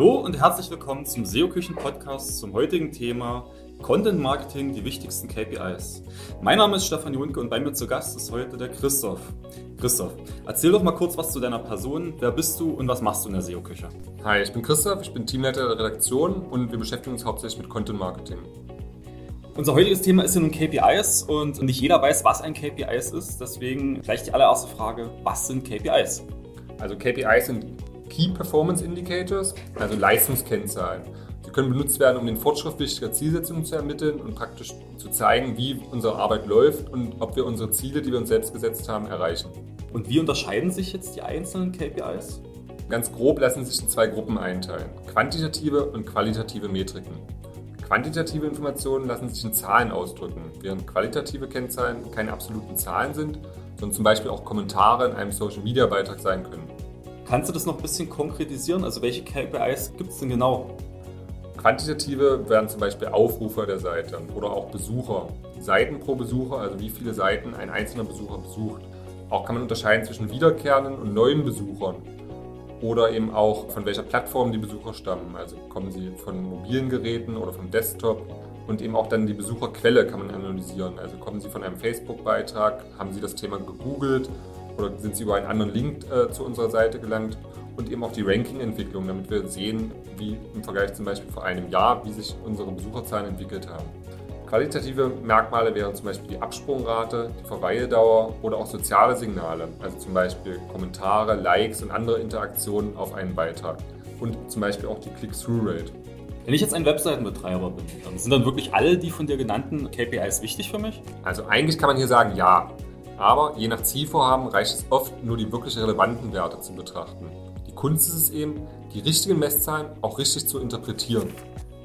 Hallo und herzlich willkommen zum SEO-Küchen-Podcast zum heutigen Thema Content Marketing, die wichtigsten KPIs. Mein Name ist Stefan Junke und bei mir zu Gast ist heute der Christoph. Christoph, erzähl doch mal kurz was zu deiner Person. Wer bist du und was machst du in der SEO-Küche? Hi, ich bin Christoph, ich bin Teamleiter der Redaktion und wir beschäftigen uns hauptsächlich mit Content Marketing. Unser heutiges Thema ist ja nun KPIs und nicht jeder weiß, was ein KPIs ist. Deswegen gleich die allererste Frage, was sind KPIs? Also KPIs sind Key Performance Indicators, also Leistungskennzahlen. Sie können benutzt werden, um den Fortschritt wichtiger Zielsetzungen zu ermitteln und praktisch zu zeigen, wie unsere Arbeit läuft und ob wir unsere Ziele, die wir uns selbst gesetzt haben, erreichen. Und wie unterscheiden sich jetzt die einzelnen KPIs? Ganz grob lassen sich in zwei Gruppen einteilen: quantitative und qualitative Metriken. Quantitative Informationen lassen sich in Zahlen ausdrücken, während qualitative Kennzahlen keine absoluten Zahlen sind, sondern zum Beispiel auch Kommentare in einem Social Media Beitrag sein können. Kannst du das noch ein bisschen konkretisieren? Also welche KPIs gibt es denn genau? Quantitative wären zum Beispiel Aufrufer der Seite oder auch Besucher. Seiten pro Besucher, also wie viele Seiten ein einzelner Besucher besucht. Auch kann man unterscheiden zwischen wiederkehrenden und neuen Besuchern. Oder eben auch von welcher Plattform die Besucher stammen. Also kommen sie von mobilen Geräten oder vom Desktop. Und eben auch dann die Besucherquelle kann man analysieren. Also kommen sie von einem Facebook-Beitrag, haben sie das Thema gegoogelt oder sind Sie über einen anderen Link äh, zu unserer Seite gelangt und eben auch die Ranking-Entwicklung, damit wir sehen, wie im Vergleich zum Beispiel vor einem Jahr, wie sich unsere Besucherzahlen entwickelt haben. Qualitative Merkmale wären zum Beispiel die Absprungrate, die Verweildauer oder auch soziale Signale, also zum Beispiel Kommentare, Likes und andere Interaktionen auf einen Beitrag und zum Beispiel auch die Click-Through-Rate. Wenn ich jetzt ein Webseitenbetreiber bin, dann sind dann wirklich alle die von dir genannten KPIs wichtig für mich? Also eigentlich kann man hier sagen, ja. Aber je nach Zielvorhaben reicht es oft, nur die wirklich relevanten Werte zu betrachten. Die Kunst ist es eben, die richtigen Messzahlen auch richtig zu interpretieren.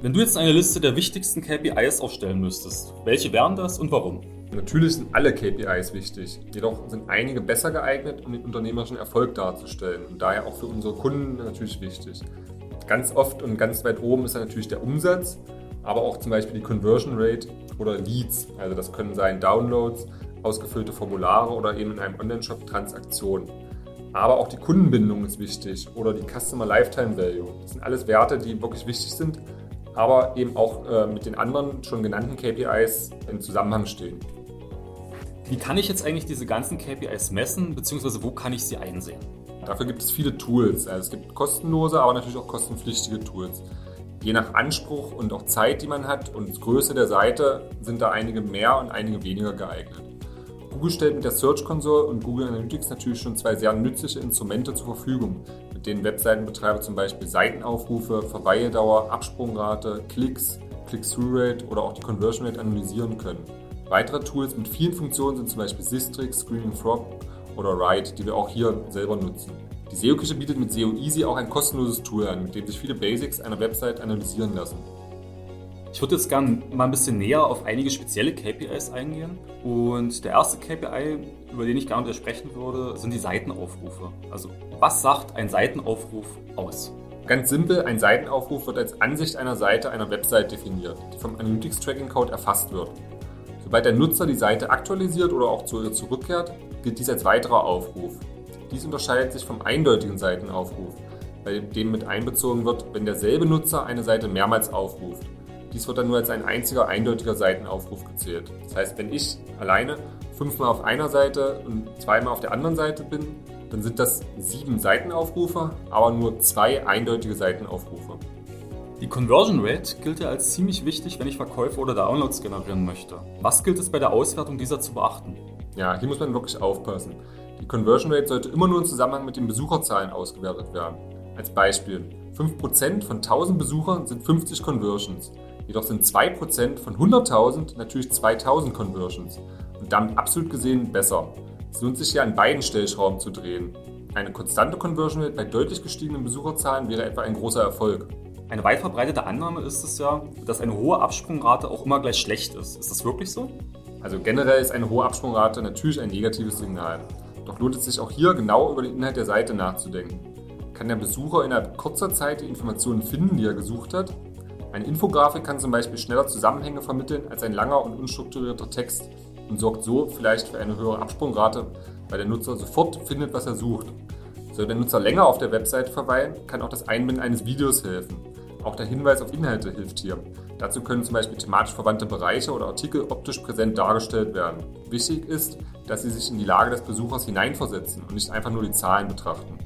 Wenn du jetzt eine Liste der wichtigsten KPIs aufstellen müsstest, welche wären das und warum? Natürlich sind alle KPIs wichtig, jedoch sind einige besser geeignet, um den unternehmerischen Erfolg darzustellen und daher auch für unsere Kunden natürlich wichtig. Ganz oft und ganz weit oben ist dann natürlich der Umsatz, aber auch zum Beispiel die Conversion Rate oder Leads. Also das können sein Downloads, ausgefüllte Formulare oder eben in einem Online-Shop Transaktionen. Aber auch die Kundenbindung ist wichtig oder die Customer Lifetime Value. Das sind alles Werte, die wirklich wichtig sind, aber eben auch äh, mit den anderen schon genannten KPIs im Zusammenhang stehen. Wie kann ich jetzt eigentlich diese ganzen KPIs messen, beziehungsweise wo kann ich sie einsehen? Dafür gibt es viele Tools. Also es gibt kostenlose, aber natürlich auch kostenpflichtige Tools. Je nach Anspruch und auch Zeit, die man hat und Größe der Seite, sind da einige mehr und einige weniger geeignet. Google stellt mit der Search Console und Google Analytics natürlich schon zwei sehr nützliche Instrumente zur Verfügung, mit denen Webseitenbetreiber zum Beispiel Seitenaufrufe, Verweildauer, Absprungrate, Klicks, Click-Through-Rate oder auch die Conversion Rate analysieren können. Weitere Tools mit vielen Funktionen sind zum Beispiel Sistrix, Screaming Frog oder Ride, die wir auch hier selber nutzen. Die SEO-Küche bietet mit SEO Easy auch ein kostenloses Tool an, mit dem sich viele Basics einer Website analysieren lassen. Ich würde jetzt gerne mal ein bisschen näher auf einige spezielle KPIs eingehen. Und der erste KPI, über den ich gerne sprechen würde, sind die Seitenaufrufe. Also was sagt ein Seitenaufruf aus? Ganz simpel, ein Seitenaufruf wird als Ansicht einer Seite einer Website definiert, die vom Analytics Tracking Code erfasst wird. Sobald der Nutzer die Seite aktualisiert oder auch zu ihr zurückkehrt, gilt dies als weiterer Aufruf. Dies unterscheidet sich vom eindeutigen Seitenaufruf, bei dem mit einbezogen wird, wenn derselbe Nutzer eine Seite mehrmals aufruft. Dies wird dann nur als ein einziger eindeutiger Seitenaufruf gezählt. Das heißt, wenn ich alleine fünfmal auf einer Seite und zweimal auf der anderen Seite bin, dann sind das sieben Seitenaufrufe, aber nur zwei eindeutige Seitenaufrufe. Die Conversion Rate gilt ja als ziemlich wichtig, wenn ich Verkäufe oder Downloads generieren möchte. Was gilt es bei der Auswertung dieser zu beachten? Ja, hier muss man wirklich aufpassen. Die Conversion Rate sollte immer nur im Zusammenhang mit den Besucherzahlen ausgewertet werden. Als Beispiel, 5% von 1000 Besuchern sind 50 Conversions. Jedoch sind 2% von 100.000 natürlich 2000 Conversions und damit absolut gesehen besser. Es lohnt sich hier an beiden Stellschrauben zu drehen. Eine konstante Conversion Rate bei deutlich gestiegenen Besucherzahlen wäre etwa ein großer Erfolg. Eine weit verbreitete Annahme ist es ja, dass eine hohe Absprungrate auch immer gleich schlecht ist. Ist das wirklich so? Also generell ist eine hohe Absprungrate natürlich ein negatives Signal. Doch lohnt es sich auch hier genau über den Inhalt der Seite nachzudenken. Kann der Besucher innerhalb kurzer Zeit die Informationen finden, die er gesucht hat? Eine Infografik kann zum Beispiel schneller Zusammenhänge vermitteln als ein langer und unstrukturierter Text und sorgt so vielleicht für eine höhere Absprungrate, weil der Nutzer sofort findet, was er sucht. Soll der Nutzer länger auf der Website verweilen, kann auch das Einbinden eines Videos helfen. Auch der Hinweis auf Inhalte hilft hier. Dazu können zum Beispiel thematisch verwandte Bereiche oder Artikel optisch präsent dargestellt werden. Wichtig ist, dass sie sich in die Lage des Besuchers hineinversetzen und nicht einfach nur die Zahlen betrachten.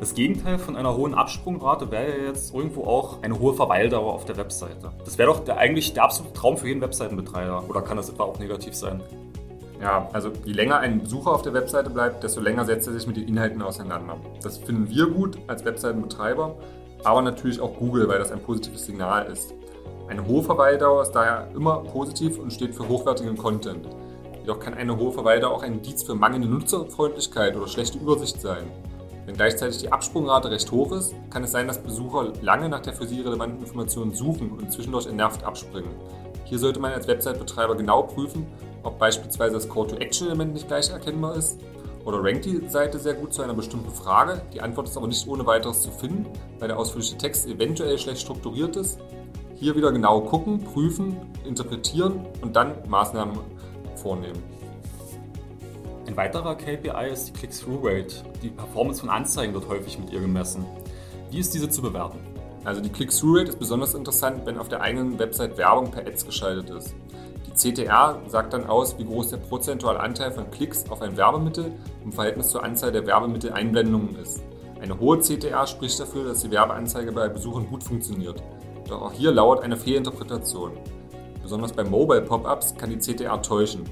Das Gegenteil von einer hohen Absprungrate wäre ja jetzt irgendwo auch eine hohe Verweildauer auf der Webseite. Das wäre doch der, eigentlich der absolute Traum für jeden Webseitenbetreiber. Oder kann das etwa auch negativ sein? Ja, also je länger ein Besucher auf der Webseite bleibt, desto länger setzt er sich mit den Inhalten auseinander. Das finden wir gut als Webseitenbetreiber, aber natürlich auch Google, weil das ein positives Signal ist. Eine hohe Verweildauer ist daher immer positiv und steht für hochwertigen Content. Jedoch kann eine hohe Verweildauer auch ein Indiz für mangelnde Nutzerfreundlichkeit oder schlechte Übersicht sein. Wenn gleichzeitig die Absprungrate recht hoch ist, kann es sein, dass Besucher lange nach der für sie relevanten Information suchen und zwischendurch entnervt abspringen. Hier sollte man als Website-Betreiber genau prüfen, ob beispielsweise das Call-to-Action-Element nicht gleich erkennbar ist oder rankt die Seite sehr gut zu einer bestimmten Frage. Die Antwort ist aber nicht ohne weiteres zu finden, weil der ausführliche Text eventuell schlecht strukturiert ist. Hier wieder genau gucken, prüfen, interpretieren und dann Maßnahmen vornehmen. Ein weiterer KPI ist die Click-Through-Rate. Die Performance von Anzeigen wird häufig mit ihr gemessen. Wie ist diese zu bewerten? Also die Click-Through-Rate ist besonders interessant, wenn auf der eigenen Website Werbung per Ads geschaltet ist. Die CTR sagt dann aus, wie groß der prozentuale Anteil von Klicks auf ein Werbemittel im Verhältnis zur Anzahl der Werbemitteleinblendungen ist. Eine hohe CTR spricht dafür, dass die Werbeanzeige bei Besuchern gut funktioniert. Doch auch hier lauert eine Fehlinterpretation. Besonders bei Mobile Pop-ups kann die CTR täuschen.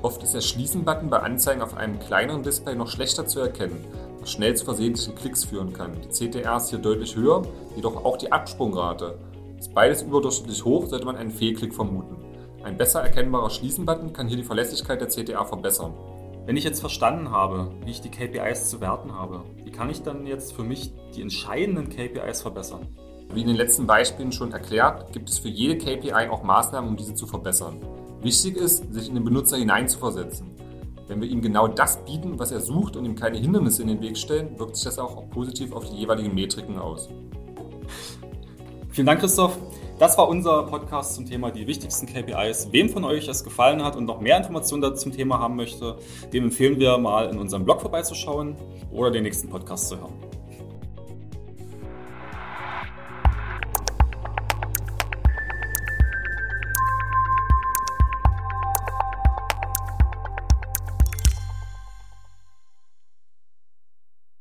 Oft ist der Schließen-Button bei Anzeigen auf einem kleineren Display noch schlechter zu erkennen, was schnell zu versehentlichen Klicks führen kann. Die CTR ist hier deutlich höher, jedoch auch die Absprungrate. Ist beides überdurchschnittlich hoch, sollte man einen Fehlklick vermuten. Ein besser erkennbarer Schließen-Button kann hier die Verlässlichkeit der CTR verbessern. Wenn ich jetzt verstanden habe, wie ich die KPIs zu werten habe, wie kann ich dann jetzt für mich die entscheidenden KPIs verbessern? Wie in den letzten Beispielen schon erklärt, gibt es für jede KPI auch Maßnahmen, um diese zu verbessern. Wichtig ist, sich in den Benutzer hineinzuversetzen. Wenn wir ihm genau das bieten, was er sucht und ihm keine Hindernisse in den Weg stellen, wirkt sich das auch positiv auf die jeweiligen Metriken aus. Vielen Dank, Christoph. Das war unser Podcast zum Thema die wichtigsten KPIs. Wem von euch es gefallen hat und noch mehr Informationen zum Thema haben möchte, dem empfehlen wir mal in unserem Blog vorbeizuschauen oder den nächsten Podcast zu hören.